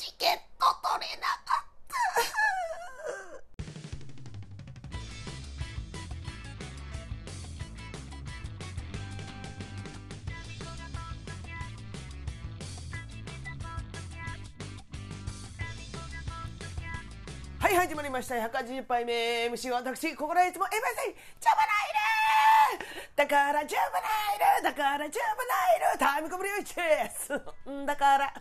チケット取れなかった。はい始まりました。180杯目。MC は私ここらいつも MC ジャバナイルだからジャバナイルだからジャバナイルタイムコブリュイチです。だから。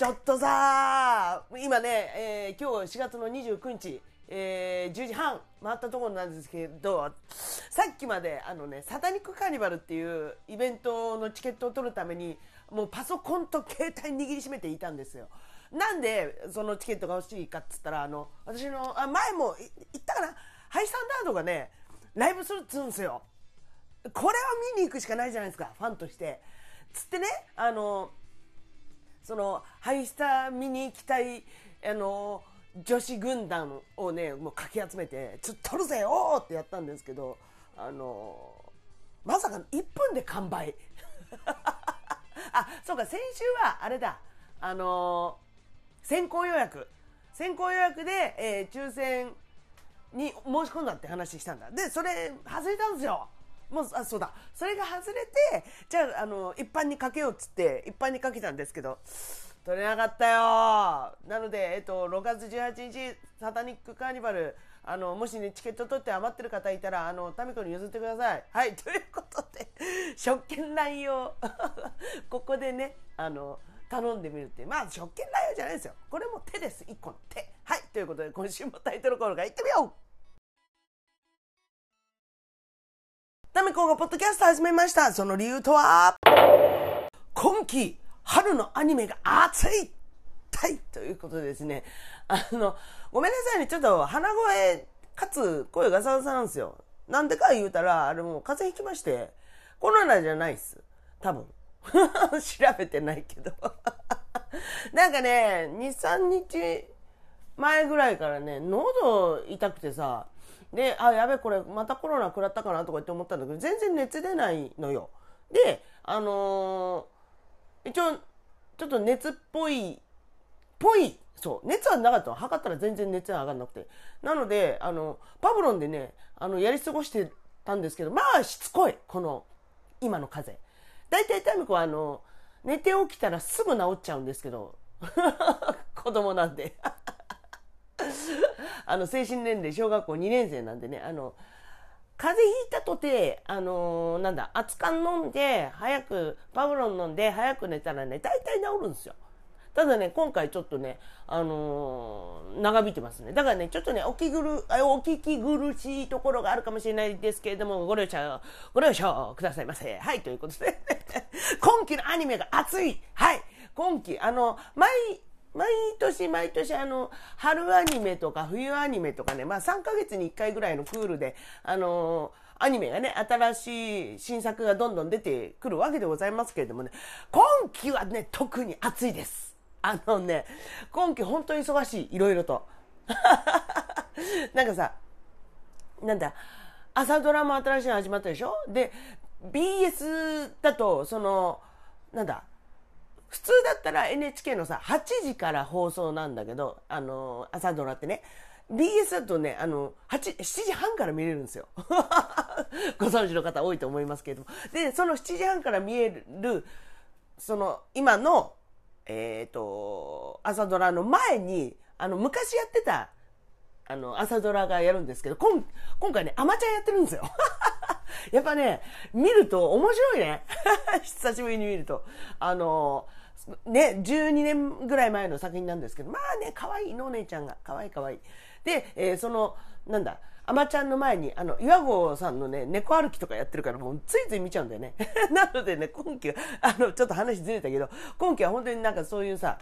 ちょっとさ今ね、えー今日4月の29日えー10時半回ったところなんですけどさっきまであのねサタニックカーニバルっていうイベントのチケットを取るためにもうパソコンと携帯握りしめていたんですよ。なんでそのチケットが欲しいかっつったらあの私のあ前もい言ったかな？ハイスタンダードがねライブするっつうんですよ。これを見に行くしかないじゃないですかファンとして。つってねあのそのハイスター見に行きたいあの女子軍団をねもうかき集めてちょっと取るぜよーってやったんですけどあのまさか1分で完売。あそうか先週はあれだ。あの先行予約。先行予約で、えー抽選に申し込んだって話したんだ。でそれ外れたんですよ。もうあそうだ。それが外れてじゃああの一般にかけようっつって一般にかけたんですけど取れなかったよ。なので、えっと、6月18日サタニックカーニバルあのもしねチケット取って余ってる方いたらあのタミコに譲ってください。はいということで食券乱用 ここでねあの頼んでみるってまあ食券乱用じゃないですよ。これも手です。1個の手。はいということで今週もタイトルコールからいってみようタミコがポッドキャスト始めました。その理由とは？今季春のアニメが熱い！たい！ということでですね。あのごめんなさいね。ちょっと鼻声かつ声ガサガサなんですよ。なんでか言うたらあれもう風邪ひきましてコロナじゃないっす。多分。調べてないけど。なんかね23日前ぐらいからね喉痛くてさであやべこれまたコロナ食らったかなとか言って思ったんだけど全然熱出ないのよ。であのー一応ちょっと熱っぽいぽいそう熱はなかったの。測ったら全然熱が上がんなくて。なのであのパブロンでねあのやり過ごしてたんですけどまあしつこい。この今の風。邪大体タミコはあの寝て起きたらすぐ治っちゃうんですけど。子供なんで。あの精神年齢小学校2年生なんでねあの風邪ひいたとて、あのーなんだ、熱燗飲んで、早く、パブロン飲んで、早く寝たらね、大体治るんですよ。ただね、今回ちょっとね、あのー長引いてますね。だからね、ちょっとね、おきぐる、お聞き苦しいところがあるかもしれないですけれども、ご了承、ご了承くださいませ。はい、ということで、今期のアニメが熱いはい今期、あの、毎、毎年毎年あの春アニメとか冬アニメとかね、まあ、3ヶ月に1回ぐらいのクールであのアニメがね新しい新作がどんどん出てくるわけでございますけれどもね今期はね特に暑いです。あのね今期本当に忙しいいろいろと。なんかさなんだ朝ドラも新しいの始まったでしょ？で BS だとそのなんだ普通だったら NHK のさ8時から放送なんだけどあの朝ドラってね。BS だとねあの8 7時半から見れるんですよ。ご存知の方多いと思いますけれども。でその7時半から見えるその今のえっ、と朝ドラの前にあの昔やってたあの朝ドラがやるんですけど今今回ねアマちゃんやってるんですよ。やっぱね見ると面白いね。久しぶりに見ると。あのね12年ぐらい前の作品なんですけどまあね可愛いのお姉ちゃんが可愛い可愛いで、えーそのなんだアマちゃんの前にあの岩合さんのね猫歩きとかやってるからもうついつい見ちゃうんだよね なのでね今期はあのちょっと話ずれたけど今期は本当になんかそういうさ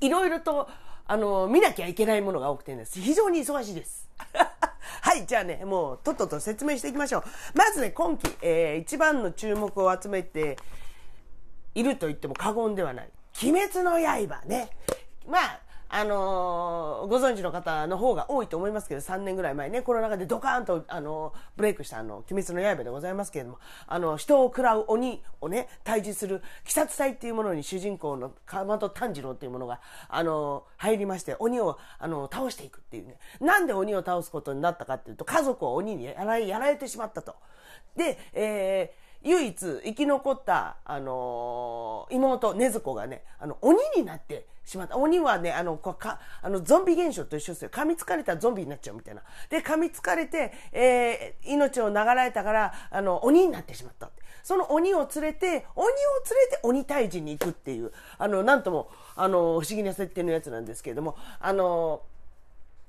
いろいろと、あの、見なきゃいけないものが多くてね、非常に忙しいです。はい、じゃあね、もう、とっとと説明していきましょう。まずね、今期、えー一番の注目を集めていると言っても過言ではない。鬼滅の刃ね。まあ、あのーご存知の方の方が多いと思いますけど、3年ぐらい前ね、コロナ禍でドカーンと、あのーブレイクした、あの、鬼滅の刃でございますけれども、あの、人を食らう鬼をね、退治する、鬼殺隊っていうものに主人公の川戸炭治郎っていうものが、あのー入りまして、鬼を、あのー倒していくっていうね。なんで鬼を倒すことになったかっていうと、家族を鬼にやらやられてしまったと。で、えー唯一生き残った、あのー妹、禰豆子がね、あの、鬼になってしまった。鬼はね、あの、こか、あの、ゾンビ現象と一緒ですよ。噛みつかれたらゾンビになっちゃうみたいな。で、噛みつかれて、えー命を流られたから、あの、鬼になってしまった。その鬼を連れて、鬼を連れて鬼退治に行くっていう、あの、なんとも、あの、不思議な設定のやつなんですけれども、あの、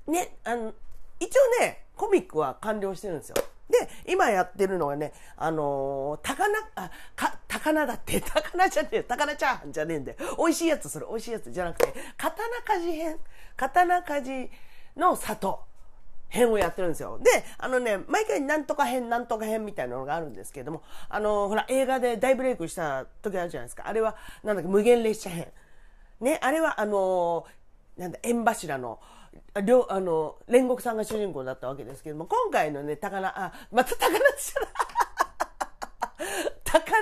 ね、あの、一応ね、コミックは完了してるんですよ。で、今やってるのはね、あのー、高菜、あ、か、高菜だって、高菜じゃねえよ、高菜チャーハンじゃねえんだよ。美味しいやつ、それ、美味しいやつじゃなくて、刀鍛冶編、刀鍛冶の里編をやってるんですよ。で、あのね、毎回なんとか編、なんとか編みたいなのがあるんですけれども、あのほら、映画で大ブレイクした時あるじゃないですか。あれは、なんだっけ、無限列車編。ね、あれは、あのなんだ、縁柱の、あ両、あの、煉獄さんが主人公だったわけですけども、今回のね、高菜、あ、また高菜って言ったら、高、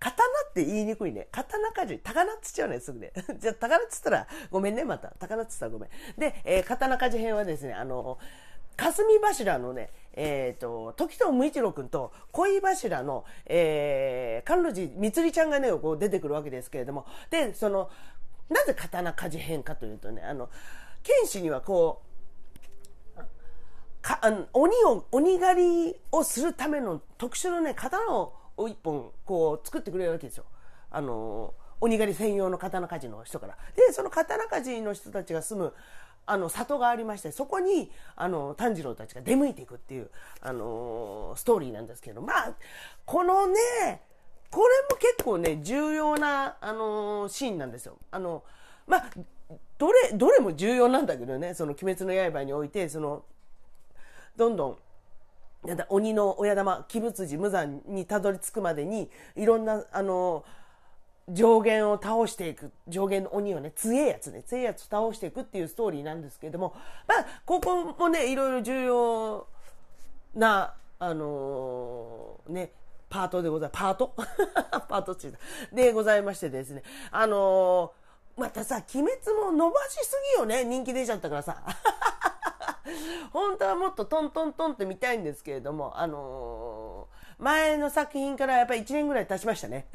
刀って言いにくいね。刀鍛冶、高菜っつっちゃうね、すぐね。じゃあ、高菜っつったら、ごめんね、また。高菜っつったらごめん。で、えー刀鍛冶編はですね、あの、霞柱のね、えっ、と、時藤無一郎君と恋柱の、えー、甘露寺みつりちゃんがね、こう出てくるわけですけれども、で、その、なぜ刀鍛冶編かというとね、あの、剣士にはこう、かあの鬼を鬼狩りをするための特殊のね刀を一本こう作ってくれるわけですよ。あの鬼狩り専用の刀鍛冶の人から。でその刀鍛冶の人たちが住むあの里がありましてそこにあの炭治郎たちが出向いていくっていうあのストーリーなんですけど。まあこのねこれも結構ね重要なあのシーンなんですよ。あのまあどれどれも重要なんだけどね。その「鬼滅の刃」においてそのどんどん鬼の親玉鬼仏寺無惨にたどり着くまでにいろんなあの上限を倒していく上限の鬼をね強いやつね。強いやつ倒していくっていうストーリーなんですけれどもまあここもねいろいろ重要なあのねパートでございます。パート？パートって言ったでございましてですね。あのまたさ鬼滅も伸ばしすぎよね人気出ちゃったからさ 本当はもっとトントントンって見たいんですけれども、あのー前の作品からやっぱり1年ぐらい経ちましたね。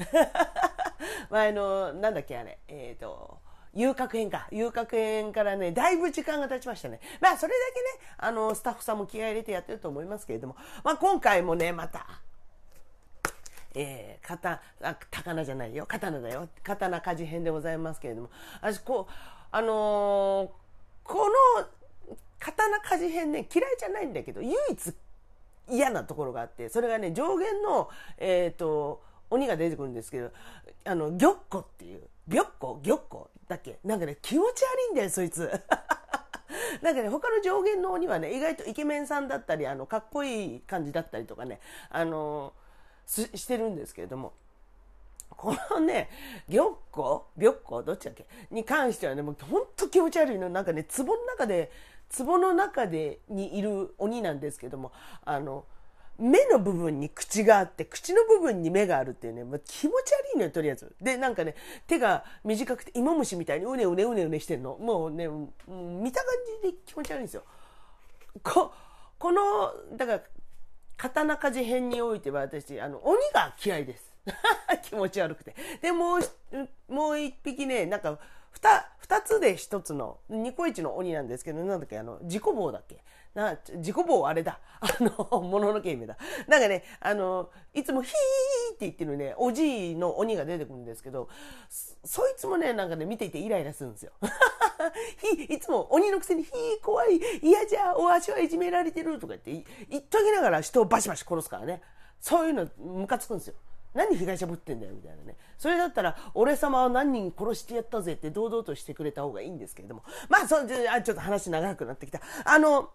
前の、なんだっけあれ、えっ、と、遊郭編か。遊郭編からね、だいぶ時間が経ちましたね。まあ、それだけね、あの、スタッフさんも気合入れてやってると思いますけれども、まあ、今回もね、また、えー、刀、あ、刀じゃないよ。刀だよ。刀鍛冶編でございますけれども。私、こう、あのーこの刀鍛冶編ね、嫌いじゃないんだけど、唯一嫌なところがあって、それがね、上限の、えっ、と、鬼が出てくるんですけど、あの、玉子っていう、玉子？玉子？だっけ？なんかね、気持ち悪いんだよ、そいつ。なんかね、他の上限の鬼はね、意外とイケメンさんだったり、あの、かっこいい感じだったりとかね、あのすしてるんですけれども、このね、玉子玉子どっちだっけ？に関してはね、もうほんと気持ち悪いの。なんかね、壺の中で、壺の中でにいる鬼なんですけども、あの、目の部分に口があって、口の部分に目があるっていうね、もう気持ち悪いのよ、とりあえず。で、なんかね、手が短くて芋虫みたいにうねうねうねうねしてんの。もうね、う見た感じで気持ち悪いんですよ。こ、この、だから、刀鍛冶編においては私、あの、鬼が嫌いです。気持ち悪くて。で、もう、もう一匹ね、なんか、二、二つで一つの、ニコイチの鬼なんですけど、なんだっけ、あの、自己棒だっけな、自己棒あれだ。あの、もののけ姫だ。なんかね、あの、いつもヒーって言ってるね、おじいの鬼が出てくるんですけど、そいつもね、なんかね、見ていてイライラするんですよ。ひいつも鬼のくせに、ひー怖い、嫌じゃ、お足はいじめられてるとか言って、い言っときながら人をバシバシ殺すからね。そういうの、ムカつくんですよ。何被害者ぶってんだよみたいなね。それだったら、俺様は何人殺してやったぜって堂々としてくれた方がいいんですけれども。まあ、そう、あちょっと話長くなってきた。あの、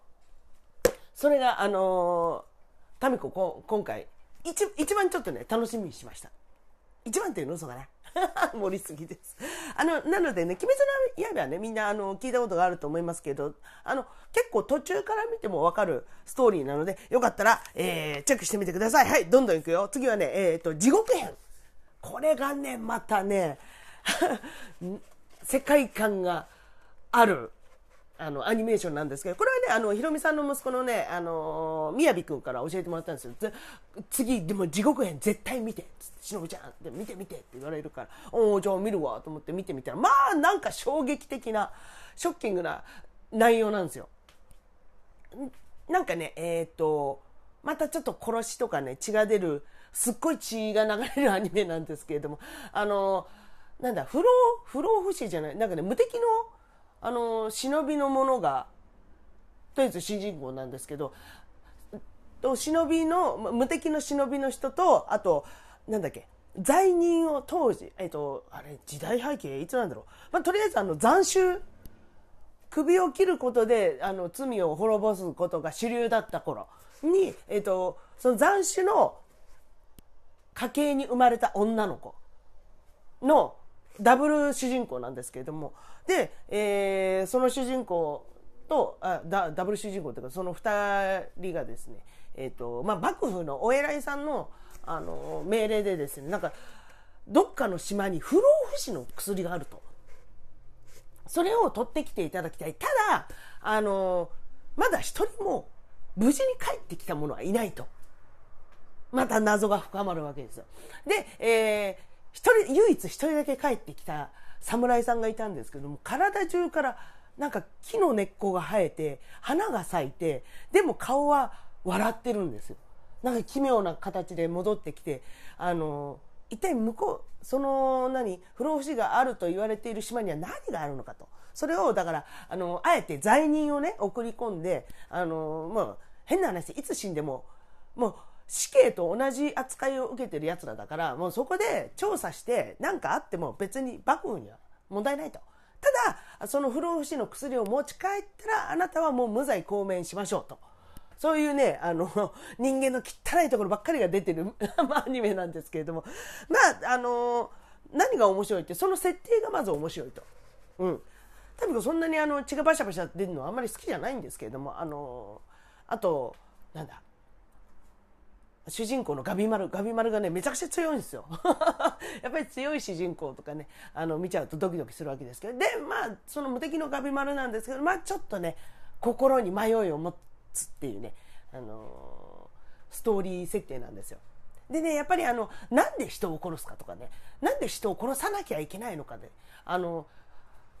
それが、あのタミコこ今回、一、一番ちょっとね、楽しみにしました。一番っていうの嘘かな 盛りすぎです。あの、なのでね、鬼滅の刃はね、みんな、あの、聞いたことがあると思いますけど、あの、結構途中から見てもわかるストーリーなので、よかったら、えー、チェックしてみてください。はい、どんどんいくよ。次はね、えっ、ー、と、地獄編。これがね、またね、世界観があるあの、アニメーションなんですけど、これはね、あの、ひろみさんの息子のね、あの、みやびくんから教えてもらったんですよ。次、でも地獄編絶対見て。しのぶちゃん、で見て見てって言われるから、おおじゃあ見るわと思って見てみたら、まあ、なんか衝撃的な、ショッキングな内容なんですよ。なんかね、えっ、ー、と、またちょっと殺しとかね、血が出る、すっごい血が流れるアニメなんですけれども、あの、なんだ、不老、不老不死じゃない、なんかね、無敵のあの忍びのものがとりあえず主人公なんですけどと忍びの無敵の忍びの人とあとなんだっけ罪人を当時、えっと、あれ時代背景いつなんだろう、まあ、とりあえずあの斬首首を切ることであの罪を滅ぼすことが主流だった頃に、えっと、その斬首の家系に生まれた女の子のダブル主人公なんですけれども。で、えー、その主人公とあダダブル主人公というかその2人がですね、えーとまあ、幕府のお偉いさんのあの命令でですねなんかどっかの島に不老不死の薬があると。それを取ってきていただきたい。ただあのまだ一人も無事に帰ってきた者はいないと。また謎が深まるわけですよ。で、えー一人、唯一一人だけ帰ってきた侍さんがいたんですけども、体中からなんか木の根っこが生えて、花が咲いて、でも顔は笑ってるんですよ。なんか奇妙な形で戻ってきて、あの、一体向こう、その何、不老不死があると言われている島には何があるのかと。それを、だから、あの、あえて罪人をね、送り込んで、あの、まあ、変な話、いつ死んでも、もう、死刑と同じ扱いを受けてる奴らだから、もうそこで調査して何かあっても別に幕府には問題ないと。ただ、その不老不死の薬を持ち帰ったら、あなたはもう無罪公免しましょうと。そういうね、あの、人間の汚いところばっかりが出てる アニメなんですけれども、まあ、あの、何が面白いって、その設定がまず面白いと。うん。多分そんなにあの血がバシャバシャ出るのはあんまり好きじゃないんですけれども、あの、あと、なんだ、主人公のガビマル、ガビマルがね、めちゃくちゃ強いんですよ。やっぱり強い主人公とかね、あの、見ちゃうとドキドキするわけですけど、で、まあ、その無敵のガビマルなんですけど、まあ、ちょっとね、心に迷いを持つっていうね、あのー、ストーリー設定なんですよ。でね、やっぱりあの、なんで人を殺すかとかね、なんで人を殺さなきゃいけないのかで、あの、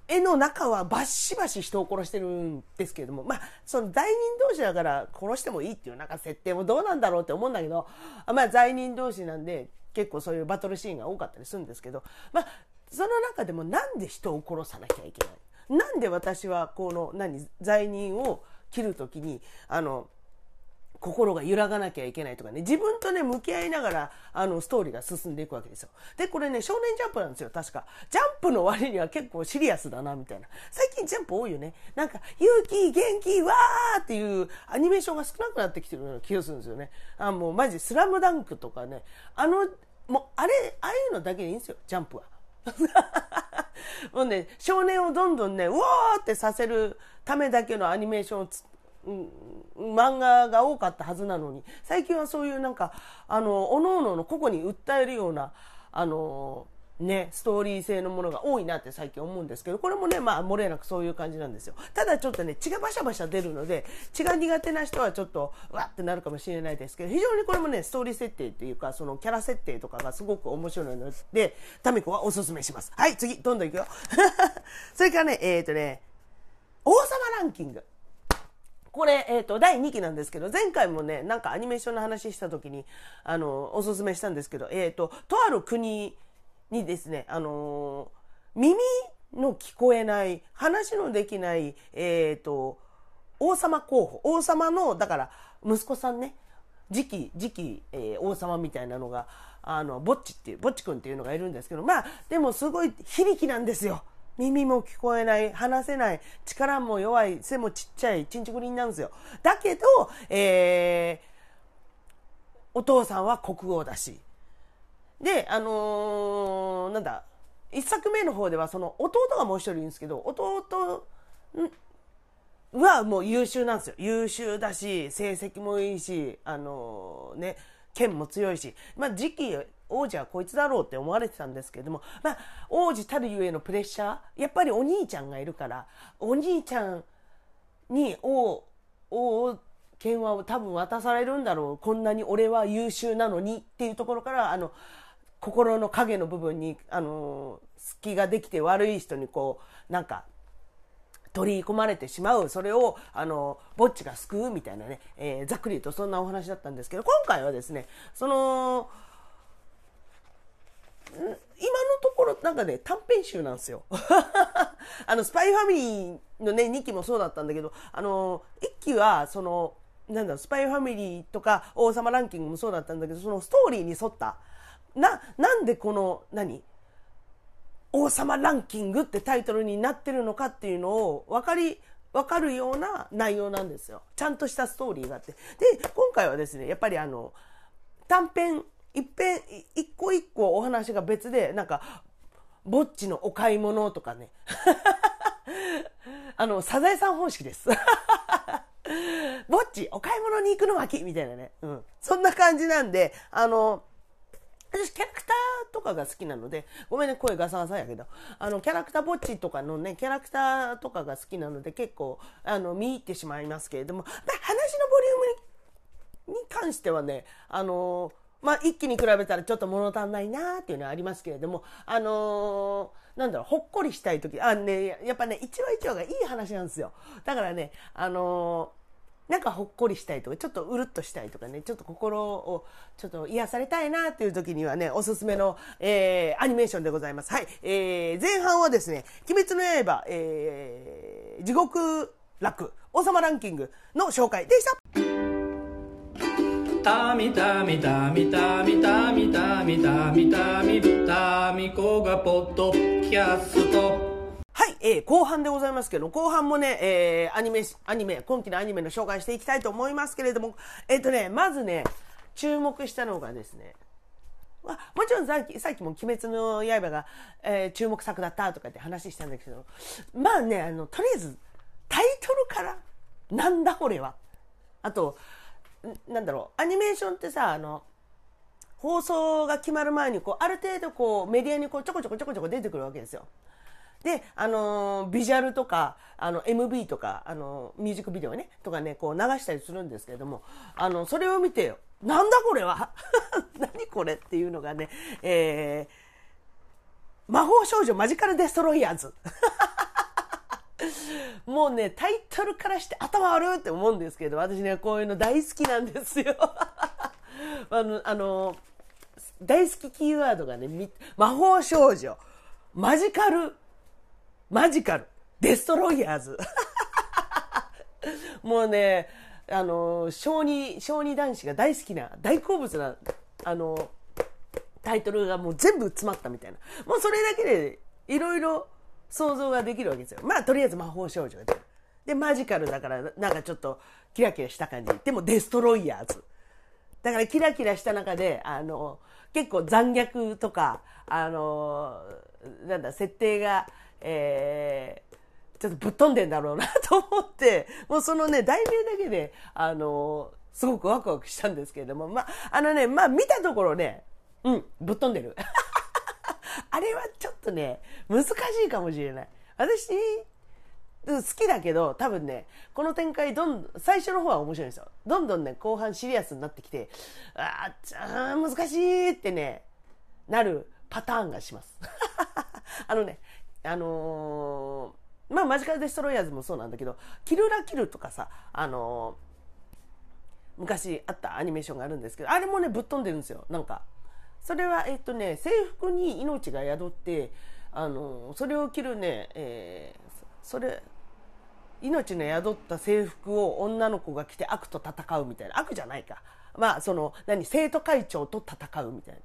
絵の中はバシバシ人を殺してるんですけれども、まあ、その罪人同士だから殺してもいいっていうなんか設定もどうなんだろうって思うんだけど、まあ罪人同士なんで結構そういうバトルシーンが多かったりするんですけど、まあ、その中でもなんで人を殺さなきゃいけない？なんで私はこの何罪人を切る時にあの心が揺らがなきゃいけないとかね、自分とね、向き合いながら、あの、ストーリーが進んでいくわけですよ。で、これね、少年ジャンプなんですよ、確か。ジャンプの割には結構シリアスだな、みたいな。最近ジャンプ多いよね。なんか、勇気、元気、わーっていうアニメーションが少なくなってきてるような気がするんですよね。あ、もうマジ、スラムダンクとかね、あの、もう、あれ、ああいうのだけでいいんですよ、ジャンプは。もうね、少年をどんどんね、うわーってさせるためだけのアニメーションを漫画が多かったはずなのに最近はそういうなんかあの各々の個々に訴えるようなあのね、ストーリー性のものが多いなって最近思うんですけど、これもね、まあ、漏れなくそういう感じなんですよ。ただちょっとね、血がバシャバシャ出るので、血が苦手な人はちょっと、わってなるかもしれないですけど、非常にこれもね、ストーリー設定っていうか、そのキャラ設定とかがすごく面白いので、タミコはおすすめします。はい、次、どんどんいくよ。それからね、えっ、ー、とね、王様ランキング。これ、えっ、ー、と、第2期なんですけど、前回もね、なんかアニメーションの話した時に、あの、おすすめしたんですけど、えっ、ー、と、とある国にですね、あのー、耳の聞こえない、話のできない、えっ、と、王様候補、王様の、だから、息子さんね、次期、次期、え王様みたいなのが、あの、ぼっちっていう、ぼっちくんっていうのがいるんですけど、まあ、でもすごい響きなんですよ。耳も聞こえない、話せない、力も弱い、背もちっちゃい、ちんちくりんなんですよ。だけど、えー、お父さんは国王だし。で、あのーなんだ、一作目の方ではその弟がもう一人いるんですけど、弟はもう優秀なんですよ。優秀だし、成績もいいし、あのーね、剣も強いし、まあ次期王者はこいつだろうって思われてたんですけれども、まあ王子たるゆえのプレッシャー、やっぱりお兄ちゃんがいるから、お兄ちゃんに王、王剣は多分渡されるんだろう。こんなに俺は優秀なのにっていうところから、あの、心の影の部分に、あの、隙ができて悪い人にこう、なんか、取り込まれてしまう。それを、あの、ぼっちが救うみたいなね、えーざっくり言うとそんなお話だったんですけど、今回はですね、その、今のところなんかね短編集なんですよ。あのスパイファミリーのね2期もそうだったんだけどあの1期はそのなんだろうスパイファミリーとか王様ランキングもそうだったんだけどそのストーリーに沿った。ななんでこの何？王様ランキングってタイトルになってるのかっていうのを分かり分かるような内容なんですよ。ちゃんとしたストーリーがあって。で今回はですねやっぱりあの短編一編い一個一個お話が別でなんかぼっちのお買い物とかね。あのサザエさん方式です。ぼっちお買い物に行くの巻みたいなね、うん、そんな感じなんであの私キャラクターとかが好きなのでごめんね声ガサガサやけど。あのキャラクターぼっちとかのねキャラクターとかが好きなので結構あの見入ってしまいますけれども。話のボリュームにに関してはね、あのーまあ、一気に比べたらちょっと物足んないなっていうのはありますけれども、あのーなんだろう、ほっこりしたい時、あ、ね、やっぱね、一話一話がいい話なんですよ。だからね、あのーなんかほっこりしたいとか、ちょっとうるっとしたいとかね、ちょっと心をちょっと癒されたいなっていう時にはね、おすすめの、えーアニメーションでございます。はい。えー前半はですね、鬼滅の刃、えー地獄楽、王様ランキングの紹介でした。たみたみたみたみたみたみたみたみたみこがポッドキャストはい、えー後半でございますけど、後半もね、えーアニメ、アニメ、今期のアニメの紹介していきたいと思いますけれども、えっ、とね、まずね、注目したのがですね、まあもちろんさっきさっきも「鬼滅の刃が」えー注目作だったとかって話したんだけどまあねあのとりあえずタイトルから「なんだこれは」あとなんだろうアニメーションってさあの放送が決まる前にこうある程度こうメディアにこうちょこちょこちょこちょこ出てくるわけですよ。で、あのービジュアルとか、あの、MV とか、あのミュージックビデオね、とかね、こう流したりするんですけれども、あの、それを見て、なんだこれは？何これっていうのがね、えー、魔法少女マジカルデストロイヤーズ。もうね、タイトルからして頭悪いって思うんですけど、私ね、こういうの大好きなんですよ。あの、あの、大好きキーワードがね、魔法少女、マジカル、マジカル、デストロイヤーズ。もうね、あの、小児、小児男子が大好きな、大好物な、あの、タイトルがもう全部詰まったみたいな。もうそれだけでいろいろ想像ができるわけですよ。まあとりあえず魔法少女で。で、マジカルだからなんかちょっとキラキラした感じ。でもデストロイヤーズ。だからキラキラした中で、あの、結構残虐とか、あの、なんだ、設定が、えーちょっとぶっ飛んでんだろうなと思って、もうそのね、題名だけで、あの、すごくワクワクしたんですけれども、まあ、あのね、まあ見たところね、うん、ぶっ飛んでる。あれはちょっとね、難しいかもしれない。私、好きだけど、多分ね、この展開どん、最初の方は面白いんですよ。どんどんね、後半シリアスになってきて、あーちゃー難しいってね、なるパターンがします。あのね、あのーまあ、マジカルデストロイヤーズもそうなんだけど、キルラキルとかさ、あのー昔あったアニメーションがあるんですけど、あれもね、ぶっ飛んでるんですよ。なんか、それは、えっとね、制服に命が宿って、あの、それを着るね、えーそれ、命の宿った制服を女の子が着て悪と戦うみたいな。悪じゃないか。まあ、その、何、生徒会長と戦うみたいな。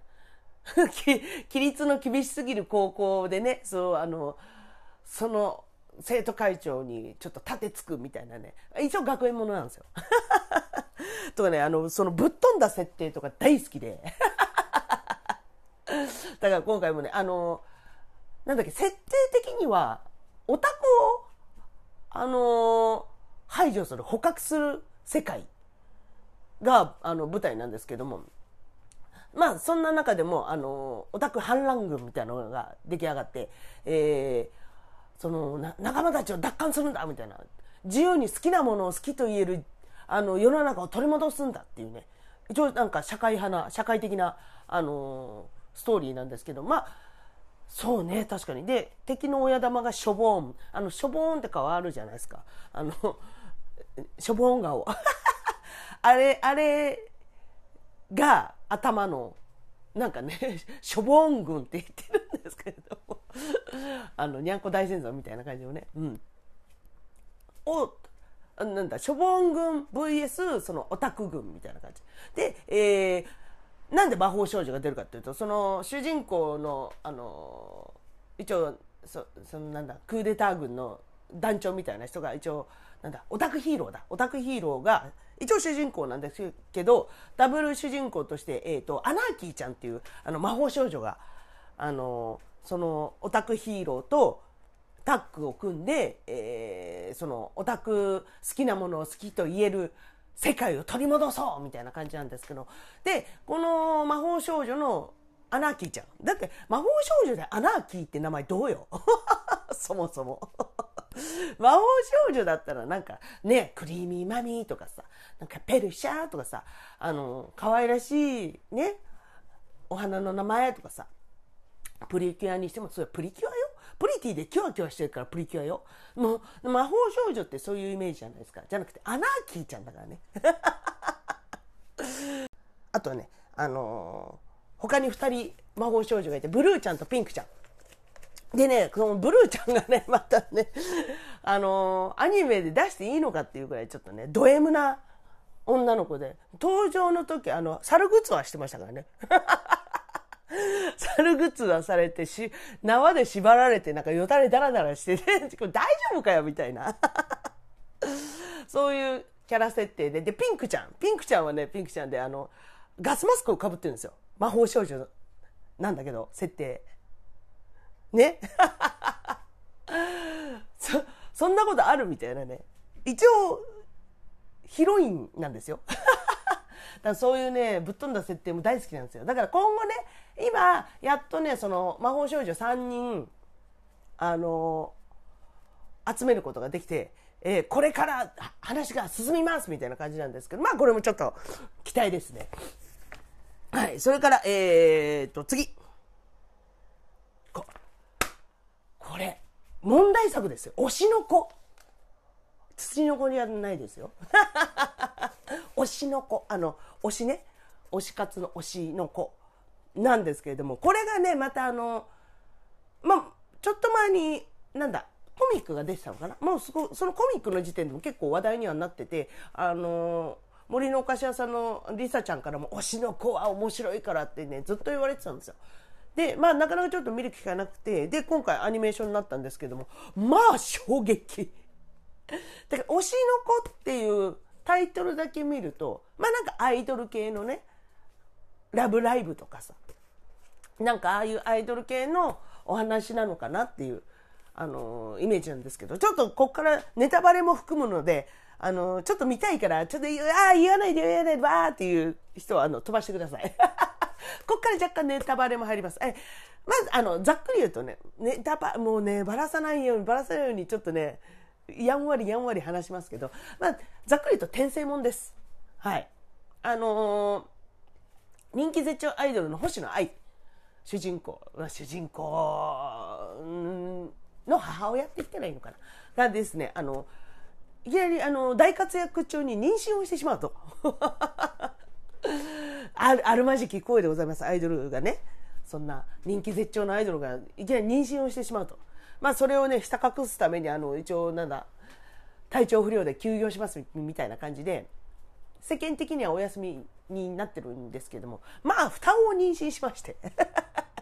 規律の厳しすぎる高校でね、そう、あの、その、生徒会長にちょっと立てつくみたいなね。一応学園ものなんですよ。とかね、あの、そのぶっ飛んだ設定とか大好きで。だから今回もね、あの、なんだっけ、設定的には、オタクを、あの、排除する、捕獲する世界が、あの、舞台なんですけども、まあ、そんな中でも、あの、オタク反乱軍みたいなのが出来上がって、えー、その、仲間たちを奪還するんだみたいな、自由に好きなものを好きと言える、あの、世の中を取り戻すんだっていうね、一応なんか社会派な、社会的な、あのストーリーなんですけど、まあ、そうね、確かに。で、敵の親玉がしょぼーん。あの、しょぼーんって顔あるじゃないですか。あの、しょぼーん顔。あれ、あれが頭の、なんかね、しょぼーん軍って言ってるんですけれども。あの、にゃんこ大戦争みたいな感じのね。うん。を、なんだ、しょぼん軍 VS そのオタク軍みたいな感じ。で、えー、なんで魔法少女が出るかっていうと、その主人公の、あの、一応、そそのなんだ、クーデター軍の団長みたいな人が一応、なんだ、オタクヒーローだ。オタクヒーローが、一応主人公なんですけど、ダブル主人公として、えっ、ー、と、アナーキーちゃんっていう、あの、魔法少女が、あの、その、オタクヒーローと、タッグを組んで、えー、そのオタク好きなものを好きと言える世界を取り戻そうみたいな感じなんですけどでこの魔法少女のアナーキーちゃん。だって魔法少女でアナーキーって名前どうよ？そもそも。魔法少女だったらなんかねクリーミーマミーとかさなんかペルシャーとかさあの可愛らしいねお花の名前とかさプリキュアにしてもそれプリキュアよ。プリティでキュアキュアしてるからプリキュアよ。もう、魔法少女ってそういうイメージじゃないですか。じゃなくて、アナーキーちゃんだからね。あとはね、あのー、他に2人魔法少女がいて、ブルーちゃんとピンクちゃん。でね、このブルーちゃんがね、またね、あのー、アニメで出していいのかっていうぐらいちょっとね、ド M な女の子で、登場の時、あの、猿グッズはしてましたからね。猿グッズ出されてし、縄で縛られて、なんかよたれダラダラしてて、これ大丈夫かよみたいな。そういうキャラ設定で。で、ピンクちゃん。ピンクちゃんはね、ピンクちゃんで、あの、ガスマスクをかぶってるんですよ。魔法少女なんだけど、設定。ね？そ、そんなことあるみたいなね。一応、ヒロインなんですよ。だからそういうね、ぶっ飛んだ設定も大好きなんですよ。だから今後ね、今、やっとね、その魔法少女3人、あの、集めることができて、えー、これから話が進みますみたいな感じなんですけど、まあこれもちょっと期待ですね。はい、それから、えー、っと、次。こ、これ、問題作ですよ。推しの子。土の子じゃないですよ。推しの子。あの、推しね。推し活の推しの子。なんですけれども、これがね、またあの、まあ、ちょっと前に、なんだ、コミックが出てたのかな？もうそこ、そのコミックの時点でも結構話題にはなってて、あの森のお菓子屋さんのりさちゃんからも、推しの子は面白いからってね、ずっと言われてたんですよ。で、まあ、なかなかちょっと見る機会なくて、で、今回アニメーションになったんですけども、まあ、衝撃。だから、推しの子っていうタイトルだけ見ると、まあなんかアイドル系のね、ラブライブとかさ、なんかああいうアイドル系のお話なのかなっていう、あの、イメージなんですけど、ちょっとこっからネタバレも含むので、あの、ちょっと見たいから、ちょっと、ああ、言わないで言わないで、わーっていう人は、あの、飛ばしてください。こっから若干ネタバレも入ります。え、まず、あの、ざっくり言うとね、ネタバ、もうね、ばらさないように、ばらさないように、ちょっとね、やんわりやんわり話しますけど、まあ、ざっくり言うと転生もんです。はい。あのー、人気絶頂アイドルの星野愛、主人公、主人公の母親って言ったらいいのかな。がですね、あの、いきなりあの大活躍中に妊娠をしてしまうと。あるあるまじき声でございます、アイドルがね。そんな人気絶頂のアイドルがいきなり妊娠をしてしまうと。まあそれをね、下隠すために、あの、一応なんだ、体調不良で休業しますみたいな感じで、世間的にはお休みになってるんですけども、まあ、双子を妊娠しまして。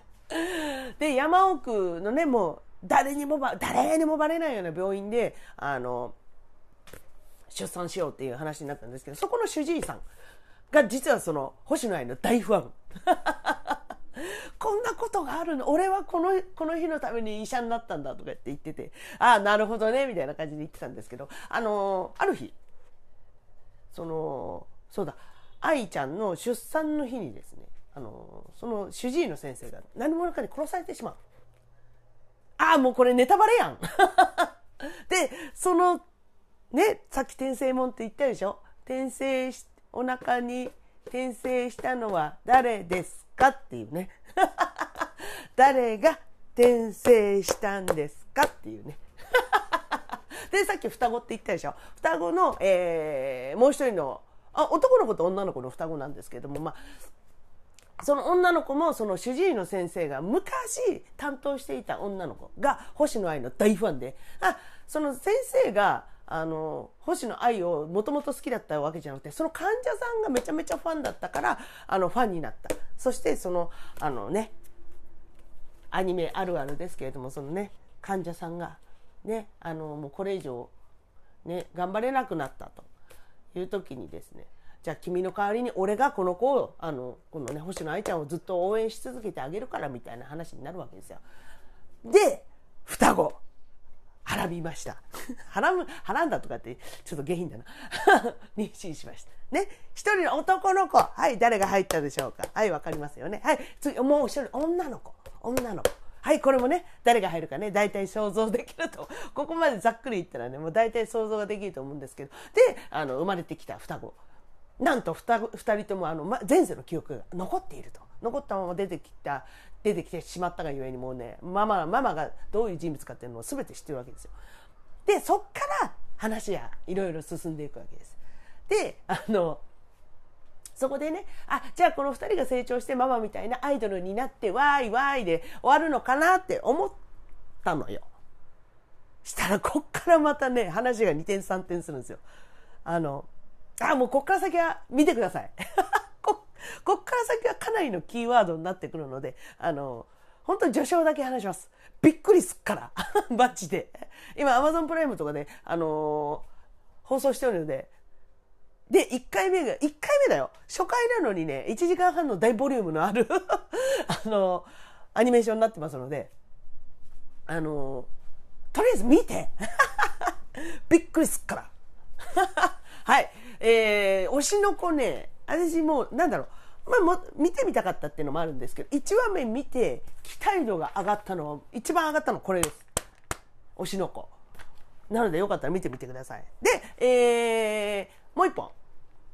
で、山奥のね、もう、誰にもば、誰にもバレないような病院で、あの、出産しようっていう話になったんですけど、そこの主治医さんが実はその、星野愛の大ファン。こんなことがあるの俺はこのこの日のために医者になったんだとかって言っててああなるほどねみたいな感じで言ってたんですけどあのある日そのそうだ。愛ちゃんの出産の日にですねあのその主治医の先生が何者かに殺されてしまう。ああもうこれネタバレやん。でそのねさっき転生もんって言ったでしょ？転生しお腹に転生したのは誰ですかっていうね。誰が転生したんですかっていうね。でさっき双子って言ったでしょ。双子の、えーもう一人のあ男の子と女の子の双子なんですけどもまあその女の子もその主治医の先生が昔担当していた女の子が星野愛の大ファンであその先生があの星野愛をもともと好きだったわけじゃなくてその患者さんがめちゃめちゃファンだったからあのファンになった。そしてそのあのねアニメあるあるですけれどもそのね患者さんがねあのもうこれ以上ね頑張れなくなったという時にですねじゃあ君の代わりに俺がこの子をあのこのね星野愛ちゃんをずっと応援し続けてあげるからみたいな話になるわけですよ。で双子はらみました。はらむ、はらんだとかって、ちょっと下品だな。妊娠しました。ね。一人の男の子。はい、誰が入ったでしょうか。はい、わかりますよね。はい、次、もう一人、女の子。女の子。はい、これもね、誰が入るかね、大体想像できると。ここまでざっくり言ったらね、もう大体想像ができると思うんですけど。で、あの、生まれてきた双子。なんと二子二人ともあの、ま、前世の記憶が残っていると残ったまま出てきた出てきてしまったがゆえにもうねママママがどういう人物かっていうのを全て知ってるわけですよ。でそっから話がいろいろ進んでいくわけです。であのそこでねあじゃあこの2人が成長してママみたいなアイドルになってわーいわーいで終わるのかなって思ったのよ。したらこっからまたね話が2点3点するんですよ。あのあもうこっから先は見てください ここっから先はかなりのキーワードになってくるのであの本当に序章だけ話しますびっくりすっから マジで今 Amazon プライムとかで、あの放送しておるのでで1回目が1回目だよ初回なのにね1時間半の大ボリュームのある あのアニメーションになってますのであのとりあえず見て びっくりすっから はい。えー、推しの子ね、私もう、なんだろう、まあ、も見てみたかったっていうのもあるんですけど、1話目見て、期待度が上がったのは、一番上がったのはこれです。推しの子。なので、よかったら見てみてください。で、えー、もう一本。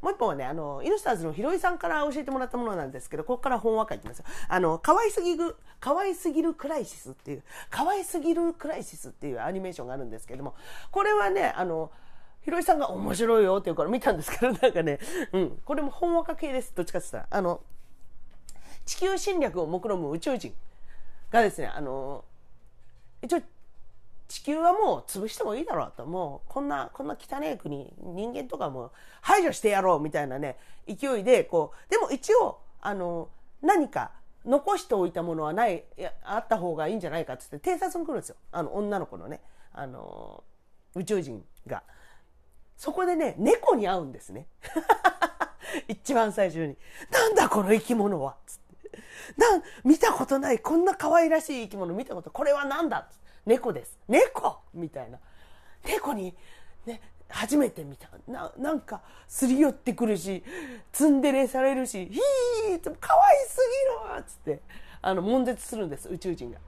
もう一本はね、あの、イヌスターズのひろいさんから教えてもらったものなんですけど、ここから本話書いてますよ。あの、可愛すぎる、可愛すぎるクライシスっていう、可愛すぎるクライシスっていうアニメーションがあるんですけども、これはね、あの、ひろいさんが面白いよっていうから見たんですけど、なんかね、うん、これも本話家系です。どっちかって言ったら。あの、地球侵略を目論む宇宙人がですね、あの、一応、地球はもう潰してもいいだろうと、もうこんな、こんな汚い国、人間とかも排除してやろうみたいなね、勢いで、こう、でも一応、あの、何か残しておいたものはない、いあった方がいいんじゃないかっつって偵察に来るんですよ。あの、女の子のね、あの、宇宙人が。そこでね、猫に会うんですね。一番最初に。なんだこの生き物はつって。な、見たことない、こんな可愛らしい生き物見たこと、これは何だ？つって猫です。猫みたいな。猫に、ね、初めて見た。な、なんか、すり寄ってくるし、ツンデレされるし、ひーって、可愛すぎるつって、あの、悶絶するんです、宇宙人が。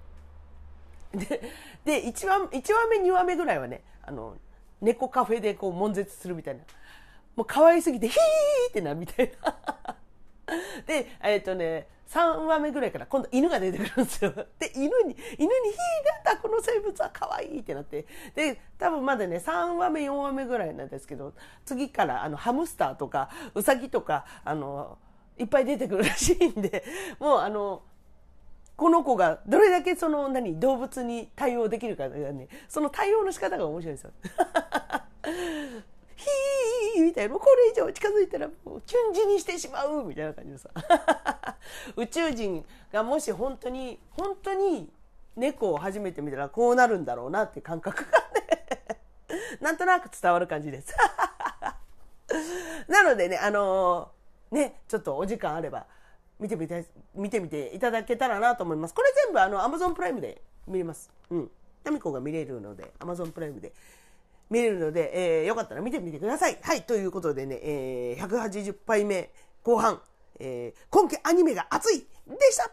で、で、1話、一話目、2話目ぐらいはね、あの、猫カフェでこう悶絶するみたいな。もう可愛すぎて、ヒーってなみたいな。で、えっ、とね、3話目ぐらいから今度犬が出てくるんですよ。で、犬に、犬に、ヒーなんだこの生物は可愛いってなって。で、多分まだね、3話目、4話目ぐらいなんですけど、次からあのハムスターとか、ウサギとか、あの、いっぱい出てくるらしいんで、もうあの、この子がどれだけその何動物に対応できるかがねその対応の仕方が面白いですよ。ヒーみたいなもうこれ以上近づいたらもうチュンジにしてしまうみたいな感じでさ 宇宙人がもし本当に本当に猫を初めて見たらこうなるんだろうなって感覚がね なんとなく伝わる感じです。なのでねあのーねちょっとお時間あれば見てみて、見てみていただけたらなと思います。これ全部あの Amazon プライムで見れます。うん。タミコが見れるので、Amazon プライムで見れるので、えーよかったら見てみてください。はい、ということでね、えー180杯目後半、えー今季アニメが熱いでした。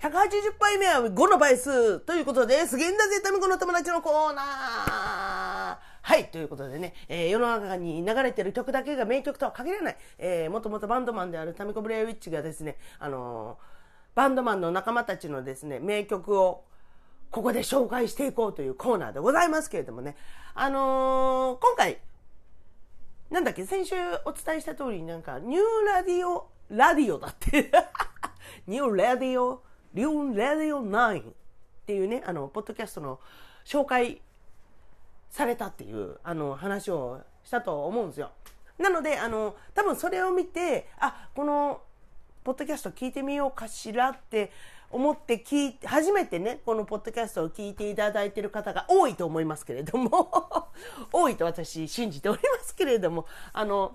180杯目は5の倍数ということで、すげえんだぜ、タミコの友達のコーナー。はい、ということでね、えー世の中に流れてる曲だけが名曲とは限らない、えー、もともとバンドマンであるタミコ・ブレイウィッチがですね、あのーバンドマンの仲間たちのですね、名曲をここで紹介していこうというコーナーでございますけれどもね、あのー今回、なんだっけ、先週お伝えした通り、なんか、ニューラディオ、ラディオだって。ニューラディオ、ニューラディオ9っていうね、あの、ポッドキャストの紹介されたっていう、あの、話をしたと思うんですよ。なので、あの、多分それを見て、あ、この、ポッドキャスト聞いてみようかしらって思って聞い、初めてね、このポッドキャストを聞いていただいている方が多いと思いますけれども、多いと私信じておりますけれども、あの、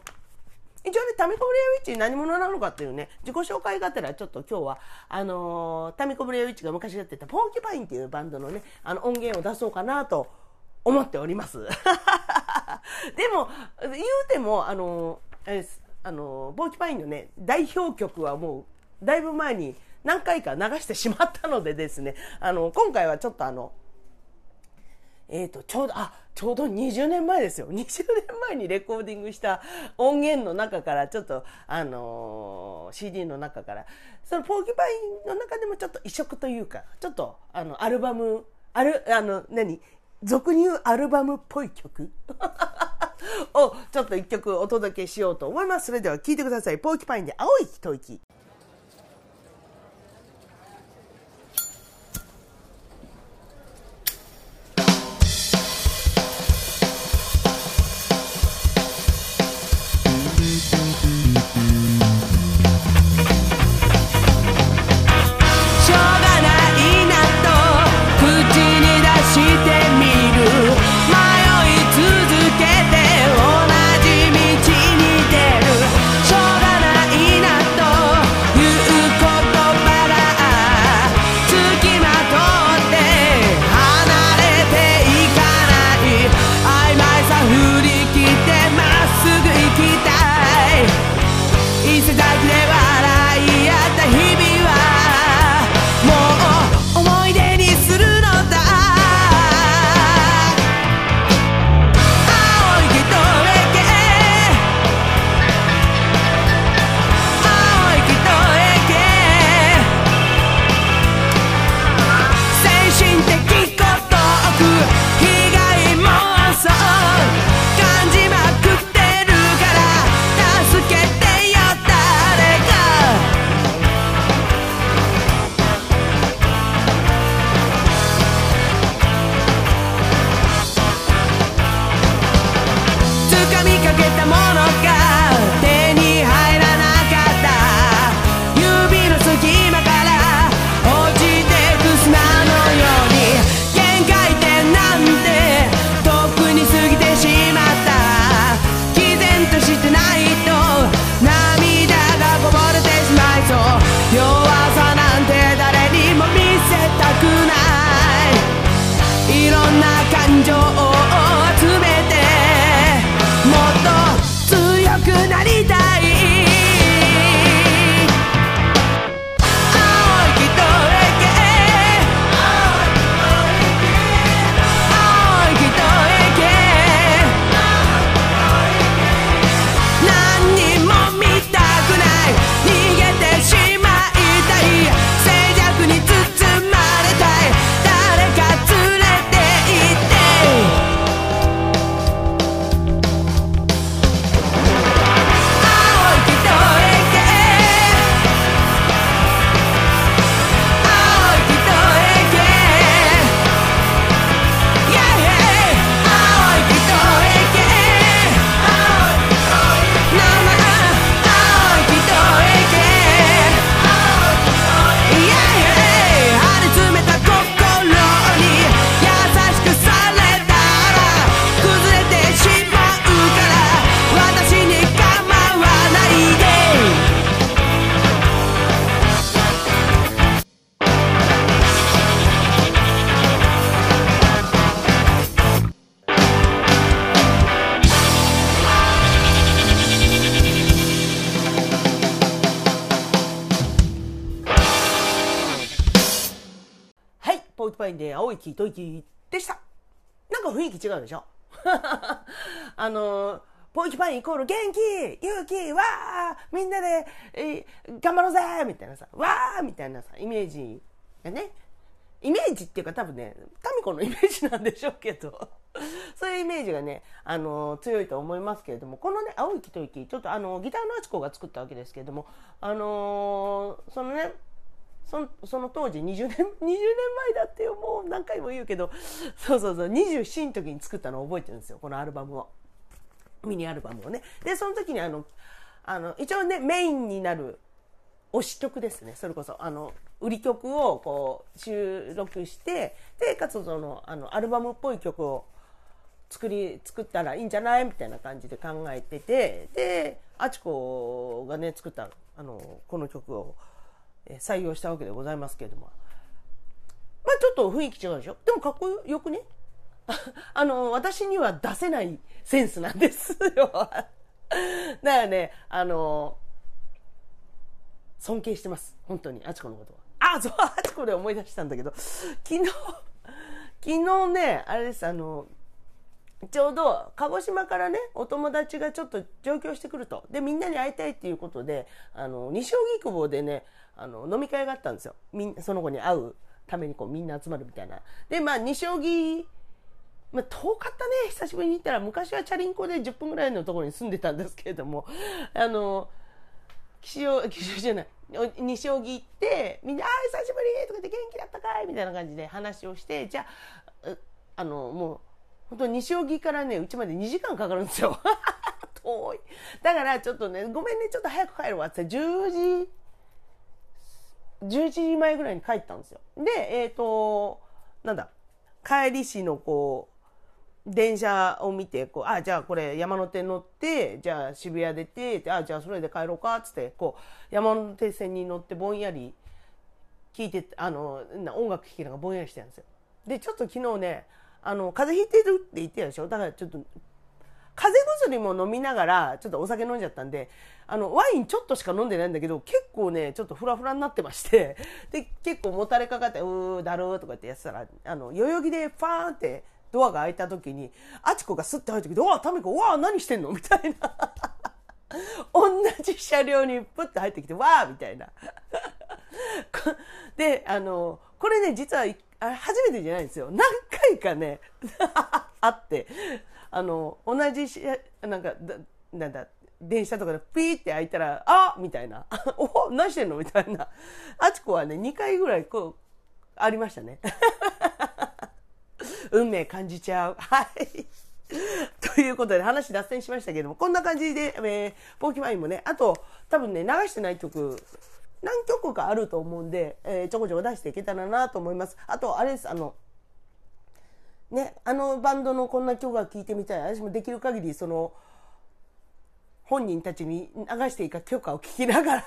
一応ね、タミコブレイウィッチ何者なのかっていうね、自己紹介がてらちょっと今日は、あのータミコブレイウィッチが昔やってたポーキュパインっていうバンドのね、あの音源を出そうかなと思っております。でも、言うても、あのーあれですあのーポーキパインのね、代表曲はもう、だいぶ前に何回か流してしまったのでですね、あの、今回はちょっとあの、えー、と、ちょうど、あ、ちょうど20年前ですよ。20年前にレコーディングした音源の中から、ちょっと、あのー CD の中から、そのポーキュパインの中でもちょっと異色というか、ちょっと、あの、アルバム、ある、あの、何？俗に言うアルバムっぽい曲？を、ちょっと一曲お届けしようと思います。それでは聴いてください。ポーキパインで青い一息。ンで青い木、吐息でした。なんか雰囲気違うでしょ？あの、ポーキパインイコール元気勇気わーみんなで、えー頑張ろうぜみたいなさ、わーみたいなさ、イメージがね、イメージっていうか多分ね、タミコのイメージなんでしょうけど、そういうイメージがね、あの、強いと思いますけれども、このね、青い木と息、ちょっとあの、ギターのあちこが作ったわけですけれども、あのーそのね、そのその当時20年 ,20 年前だってよもう何回も言うけどそうそうそう24の時に作ったのを覚えてるんですよこのアルバムを。ミニアルバムをね。でその時にあのあの一応ねメインになる推し曲ですね。それこそあの売り曲をこう収録してでかつそのあのアルバムっぽい曲を作り作ったらいいんじゃない？みたいな感じで考えててであちこがね作ったあのこの曲を採用したわけでございますけれども。まあちょっと雰囲気違うでしょ？でもかっこよくね？あの私には出せないセンスなんですよ。だからねあの尊敬してます。本当に。あちこのことは。あそうあちこで思い出したんだけど。昨日昨日ねあれですあのちょうど鹿児島からねお友達がちょっと上京してくると。でみんなに会いたいっていうことであの西荻窪でねあの飲み会があったんですよ。みんその子に会うためにこうみんな集まるみたいな。でまあ西荻まあ、遠かったね。久しぶりに行ったら。昔はチャリンコで10分ぐらいのところに住んでたんですけれども。あの岸尾 岸尾じゃない。お西荻行ってみんな「あー久しぶり!」とか言って「元気だったかい?」みたいな感じで話をしてじゃああのもう本当西荻からねうちまで2時間かかるんですよ。遠い。だからちょっとねごめんねちょっと早く帰るわって10時11時前ぐらいに帰ったんですよ。でえっ、となんだ帰りしのこう電車を見てこうあじゃあこれ山手乗ってじゃあ渋谷出てあじゃあそれで帰ろうかっつってこう山手線に乗ってぼんやり聞いてあの音楽聴きながらぼんやりしてたんですよ。でちょっと昨日ねあの風邪ひいてるって言ってたでしょ？だからちょっと風邪薬も飲みながらちょっとお酒飲んじゃったんであのワインちょっとしか飲んでないんだけど結構ねちょっとフラフラになってまして で結構もたれかかって「うーだるー」とかってやってたらあの代々木でファーンってドアが開いた時にあちこがスッて入ってきて「うわタミコうわ何してんの? 」みたいな同じ車両にプッて入ってきて「わー」みたいな。であのこれね実はあ初めてじゃないんですよ何回かねあってあの同じしなんかなんだ電車とかでピーって開いたら「あみたいな「お何してんの?」みたいな。あちこはね2回ぐらいこうありましたね。運命感じちゃう。はい。ということで話脱線しましたけどもこんな感じで、えーポーキマインもねあと多分ね流してない曲何曲かあると思うんで、えーちょこちょこ出していけたらなと思います。あとあれですあのねあのバンドのこんな曲が聴いてみたい。私もできる限りその本人たちに流していいか許可を聞きながら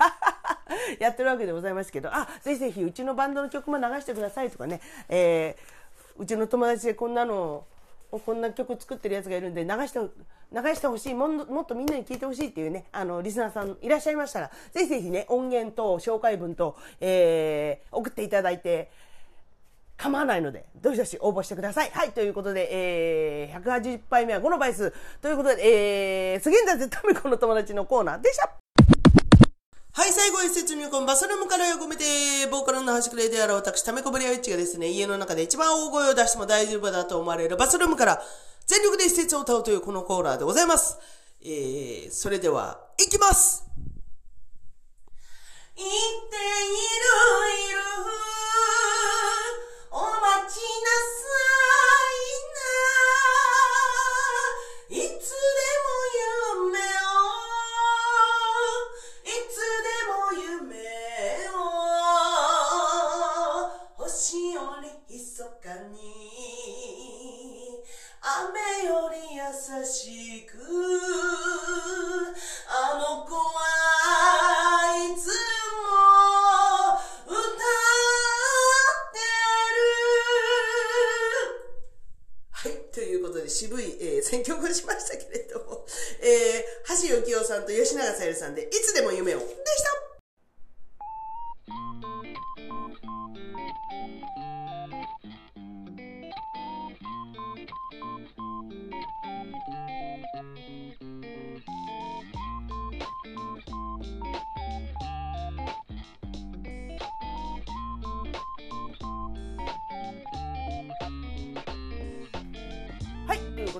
やってるわけでございますけど。あぜひぜひうちのバンドの曲も流してくださいとかね、えーうちの友達でこんなのこんな曲作ってるやつがいるんで流して流してほしい。ももっとみんなに聞いてほしいっていうねあのリスナーさんいらっしゃいましたらぜひぜひね音源と紹介文と、えー送っていただいて構わないので、どしどし応募してください。はい、ということで、えー、180杯目は5の倍数。ということで、えー、杉田ぜタミコの友達のコーナーでした。はい、最後一節入魂バスルームから横目で、ボーカルの端くれである私、タメコブリアウィッチがですね、家の中で一番大声を出しても大丈夫だと思われるバスルームから全力で一節を歌うというこのコーナーでございます。えー、それでは、いきます言っているいるお待ちなさいな。いつでも夢を、いつでも夢を、星よりひそかに、雨より優しく、あの子は選曲をしましたけれども、えー、橋幸夫さんと吉永小百合さんで、いつでも夢を、でした。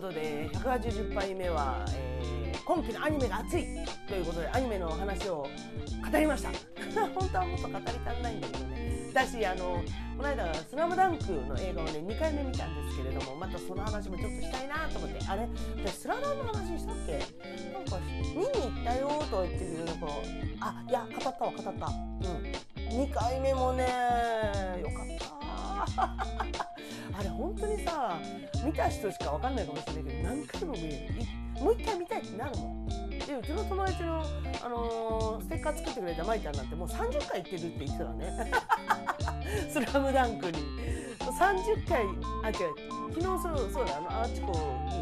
ことで180杯目は、えー今期のアニメが熱いということでアニメの話を語りました。本当はもっと語り足んないんだけどね。だしあのこの間「スラムダンクの映画をね2回目見たんですけれどもまたその話もちょっとしたいなと思って。あれ？私スラダンの話したっけ？なんか見に行ったよと言ってるけどなんかあいや語ったわ語った。うん。2回目もねよかった。あれ本当にさ見た人しか分かんないかもしれないけど何回も見れる。もう一回見たいってなるもん。でうちの友達の、あのーステッカー作ってくれたマイちゃんなんてもう30回行ってるって言ってたね「スラムダンクに。30回あ違う。昨日そうそうだあのあちこ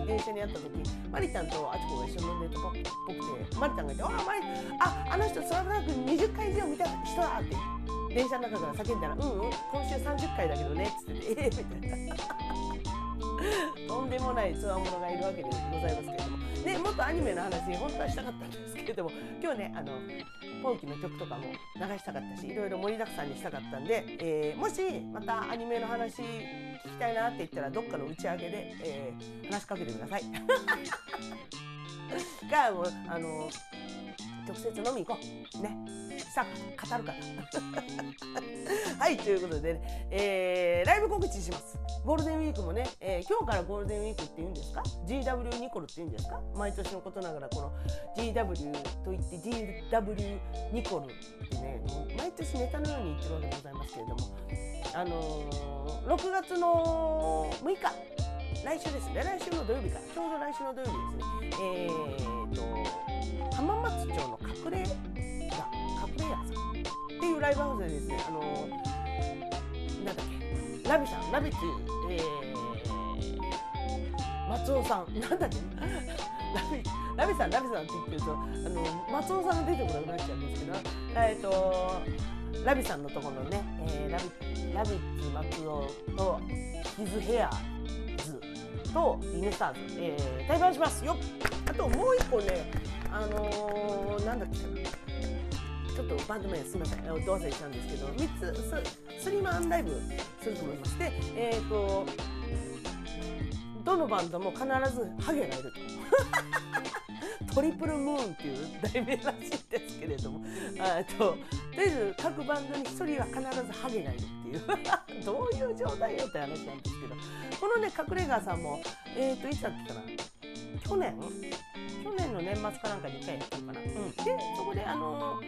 に電車に会った時マリちゃんとあちこが一緒に飲んでるとこっぽくてマリちゃんがいて「あマリああの人スラムダンク20回以上見た人だ!」って電車の中から叫んだら「うんうん今週30回だけどね」っつってて「ええみたいな。とんでもないつわものがいるわけでございますけれども、ね、もっとアニメの話本当はしたかったんですけれども今日ねあのポンキの曲とかも流したかったしいろいろ盛りだくさんにしたかったんで、えーもしまたアニメの話聞きたいなって言ったらどっかの打ち上げで、えー話しかけてください。があの直接飲み行こう。ね。さあ語るから。はいということで、ね。えーライブ告知します。ゴールデンウィークもね、えー今日からゴールデンウィークって言うんですか？GW ニコルって言うんですか？毎年のことながらこの GW と言って GW ニコルってね毎年ネタのように言ってるわけでございますけれどもあのー6月の6日来週ですね。来週の土曜日か。らちょうど来週の土曜日ですね。えー、と浜松町の隠れ家。隠れ家さん。っていうライブハウスでですねあのなんだっけ。ラビさん。ラビっていう、えー、松尾さん。なんだっけ。ラビラビさんラビさんって言ってるとあの松尾さんが出てこなくなっちゃうんですけど。えっ、とラビさんのところのね、えーラビラビッツ松尾とヒズヘアとリネサーズ、えー、対バンしますよ。あともう一個ねあのー、なんだっけかなちょっとバンド名すみません。えーど忘れしたんですけど3つススリーマンライブすると思います。でえっ、ーとどのバンドも必ずハゲがいると。トリプルムーンっていう題名らしいんですけれども。あととりあえず各バンドに1人は必ずハゲがいるっていう。どういう状態よって話なんですけど。このね隠れ家さんもえっ、といつだっけかな。去年？去年の年末かなんかに1回やったのかな、うん、でそこであの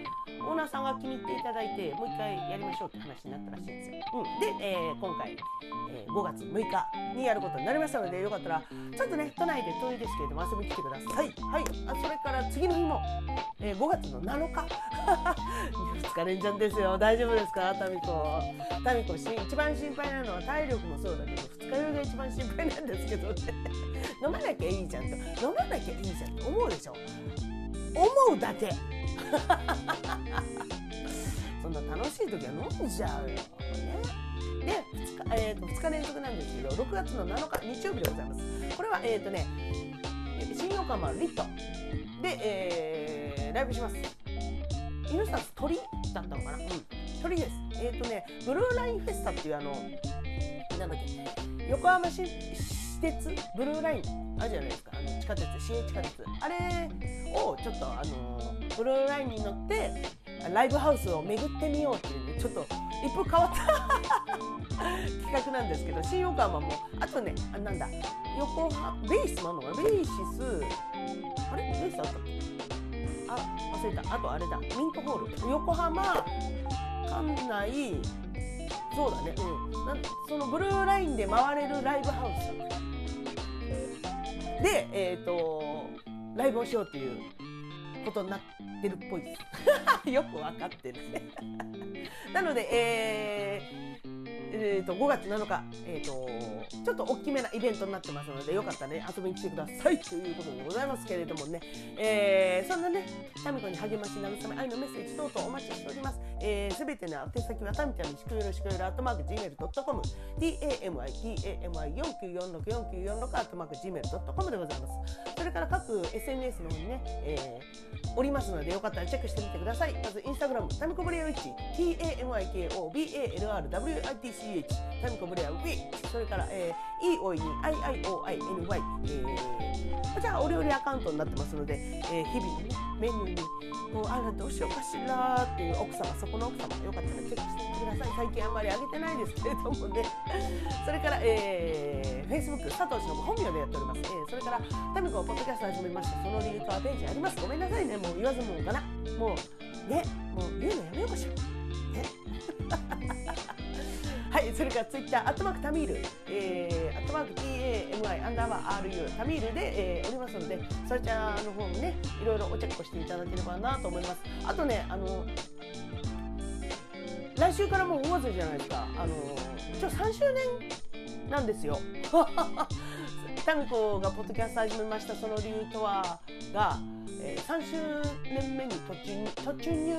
オーナーさんが気に入っていただいてもう一回やりましょうって話になったらしいんですよ、うん、で、えー今回、えー5月6日にやることになりましたのでよかったらちょっとね都内で遠いですけれども遊びに来てください。はい。あそれから次の日も、えー5月の7日。2日連チャンですよ。大丈夫ですか？タミコ。タミコし一番心配なのは体力もそうだけど二日酔いが一番心配なんですけどね。飲まなきゃいいじゃんと。飲まなきゃいいじゃんと思うでしょ？思うだけ そんな楽しい時は飲んじゃうよ。ね、で 2, 日,、えー、と2日連続なんですけど6月の7日日曜日でございます。これはえっ、とね新横浜リットで、えーライブします。犬さん鳥だったのかな、うん、鳥です。えっ、とねブルーラインフェスタっていうあのなんだっけ横浜市私鉄ブルーラインあるじゃないですか。あの地下鉄市営地下鉄あれをちょっとあのブルーラインに乗ってライブハウスを巡ってみようっていうねちょっと一風変わった 企画なんですけど新横浜もあとねあなんだ横浜ベースもあるのかな？ベーシスあれ？ベースあったっけ？あ忘れた。あとあれだ。ミントホール。横浜館内そうだね。うん。なんそのブルーラインで回れるライブハウス。でえっ、とライブをしようっていうことになってるっぽいです。よく分かってる。ね なのでえーえー、と5月7日、えー、とちょっと大きめなイベントになってますのでよかったらね遊びに来てくださいということでございますけれどもね、えーそんなねタミコに励まし慰め愛のメッセージ等々お待ちしております。えー、すべての宛先はたみたみしくよろしくよろアットマーク Gmail.com tami,tami,49464946 アットマーク Gmail.com でございます。それから各 SNS の方にね、えー、おりますのでよかったらチェックしてみてください。まずインスタグラムタミコブレアウィッチ CH タミコブレアウィッチそれから、えー、EOI に IIOINY、えー、こちらお料理アカウントになってますので、えー、日々のねメニューにこうあらどうしようかしらっていう奥様そこの奥様よかったらチェックしてみてください。最近あんまり上げてないですけれどもね。それから、えー、Facebook 佐藤氏の本名でやっております、えー、それからタミコポッドキャスト始めました。その理由とはページあります。ごめんなさいね。もう言わずもんかな。もうね。もう言うのやめようかしら。ね。はい、それからツイッター、アットマークタミール、えー、アットマーク TAMI アンダーバー RU タミールで、えー、おりますので、そちらの方もね、いろいろおチェックしていただければなと思います。あとね、あの、来週からもう5月じゃないですか。あの、一応3周年なんですよ。タミコがポッドキャスト始めました、その理由とは、が、えー、3周年目に突入、突入、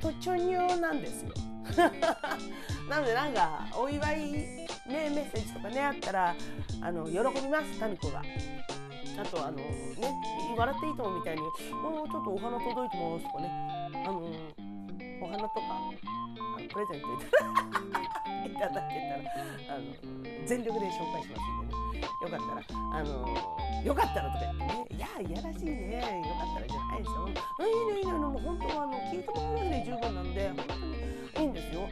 突入なんですよ。なのでなんかお祝い、ね、メッセージとかねあったらあの喜びますタミコが。あとあのね笑っていいともみたいに「もうちょっとお花届いてます」とかねあのお花とかあのプレゼントいただ けたらあの全力で紹介しますんでねよかったらあのよかったらとか言ってねいやいやらしいねよかったらじゃないですよ。いいねいいねもう本当はあの聞いてもらうだけで十分なんで本当にいいんですよ。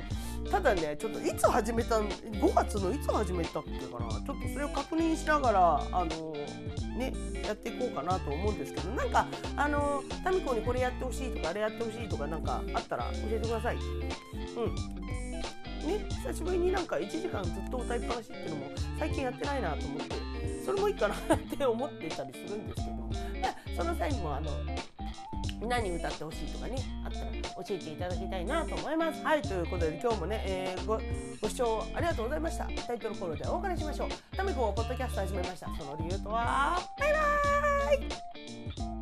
ただねちょっといつ始めた5月のいつ始めたっけかな。ちょっとそれを確認しながらあのねやっていこうかなと思うんですけどなんかあのタミコにこれやってほしいとかあれやってほしいとかなんかあったら教えてください。うん。ね久しぶりになんか1時間ずっと歌いっぱなしっていうのも最近やってないなと思ってそれもいいかなって思ってたりするんですけど。その際にもあの何歌ってほしいとかねあったら教えていただきたいなと思います。はいということで今日もね、えー、ごご視聴ありがとうございました。タイトルコールでお別れしましょう。タミコポッドキャスト始めました。その理由とはバイバーイ。